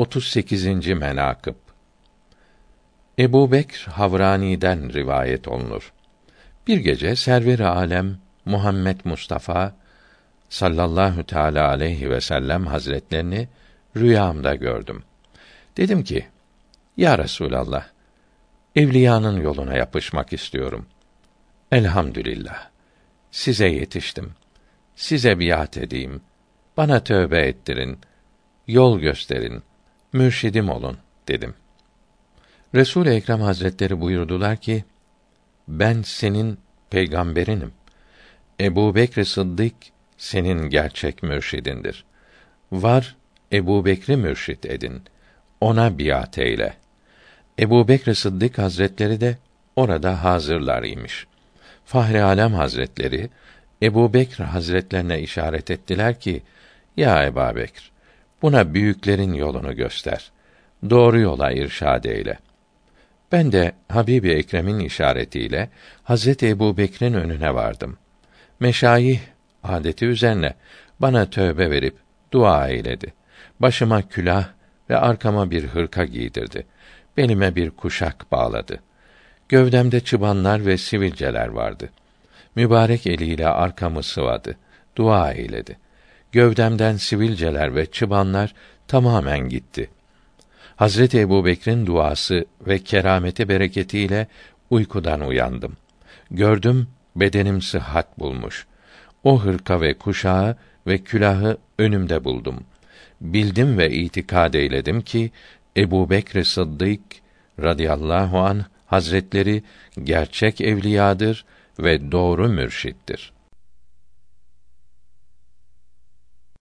38. menakıb Ebu Bekr Havrani'den rivayet olunur. Bir gece server alem Muhammed Mustafa sallallahu teala aleyhi ve sellem hazretlerini rüyamda gördüm. Dedim ki: Ya Resulallah, evliyanın yoluna yapışmak istiyorum. Elhamdülillah. Size yetiştim. Size biat edeyim. Bana tövbe ettirin. Yol gösterin. Mürşidim olun dedim. Resul Ekrem Hazretleri buyurdular ki: Ben senin peygamberinim. Ebu Bekr Sıddık senin gerçek mürşidindir. Var Ebu Bekri mürşit edin. Ona biat eyle. Ebu Bekr Sıddık Hazretleri de orada hazırlar imiş. Fahri Alem Hazretleri Ebu Bekr Hazretlerine işaret ettiler ki, Ya Ebu Bekr, buna büyüklerin yolunu göster. Doğru yola irşad eyle. Ben de Habibi Ekrem'in işaretiyle Hazreti Ebu Bekir'in önüne vardım. Meşayih adeti üzerine bana tövbe verip dua eyledi. Başıma külah ve arkama bir hırka giydirdi. Belime bir kuşak bağladı. Gövdemde çıbanlar ve sivilceler vardı. Mübarek eliyle arkamı sıvadı. Dua eyledi. Gövdemden sivilceler ve çıbanlar tamamen gitti. Hazreti Ebubekir'in duası ve kerameti bereketiyle uykudan uyandım. Gördüm bedenim sıhhat bulmuş. O hırka ve kuşağı ve külahı önümde buldum. Bildim ve itikad eyledim ki Ebu Bekr Sıddık radıyallahu an hazretleri gerçek evliyadır ve doğru mürşittir.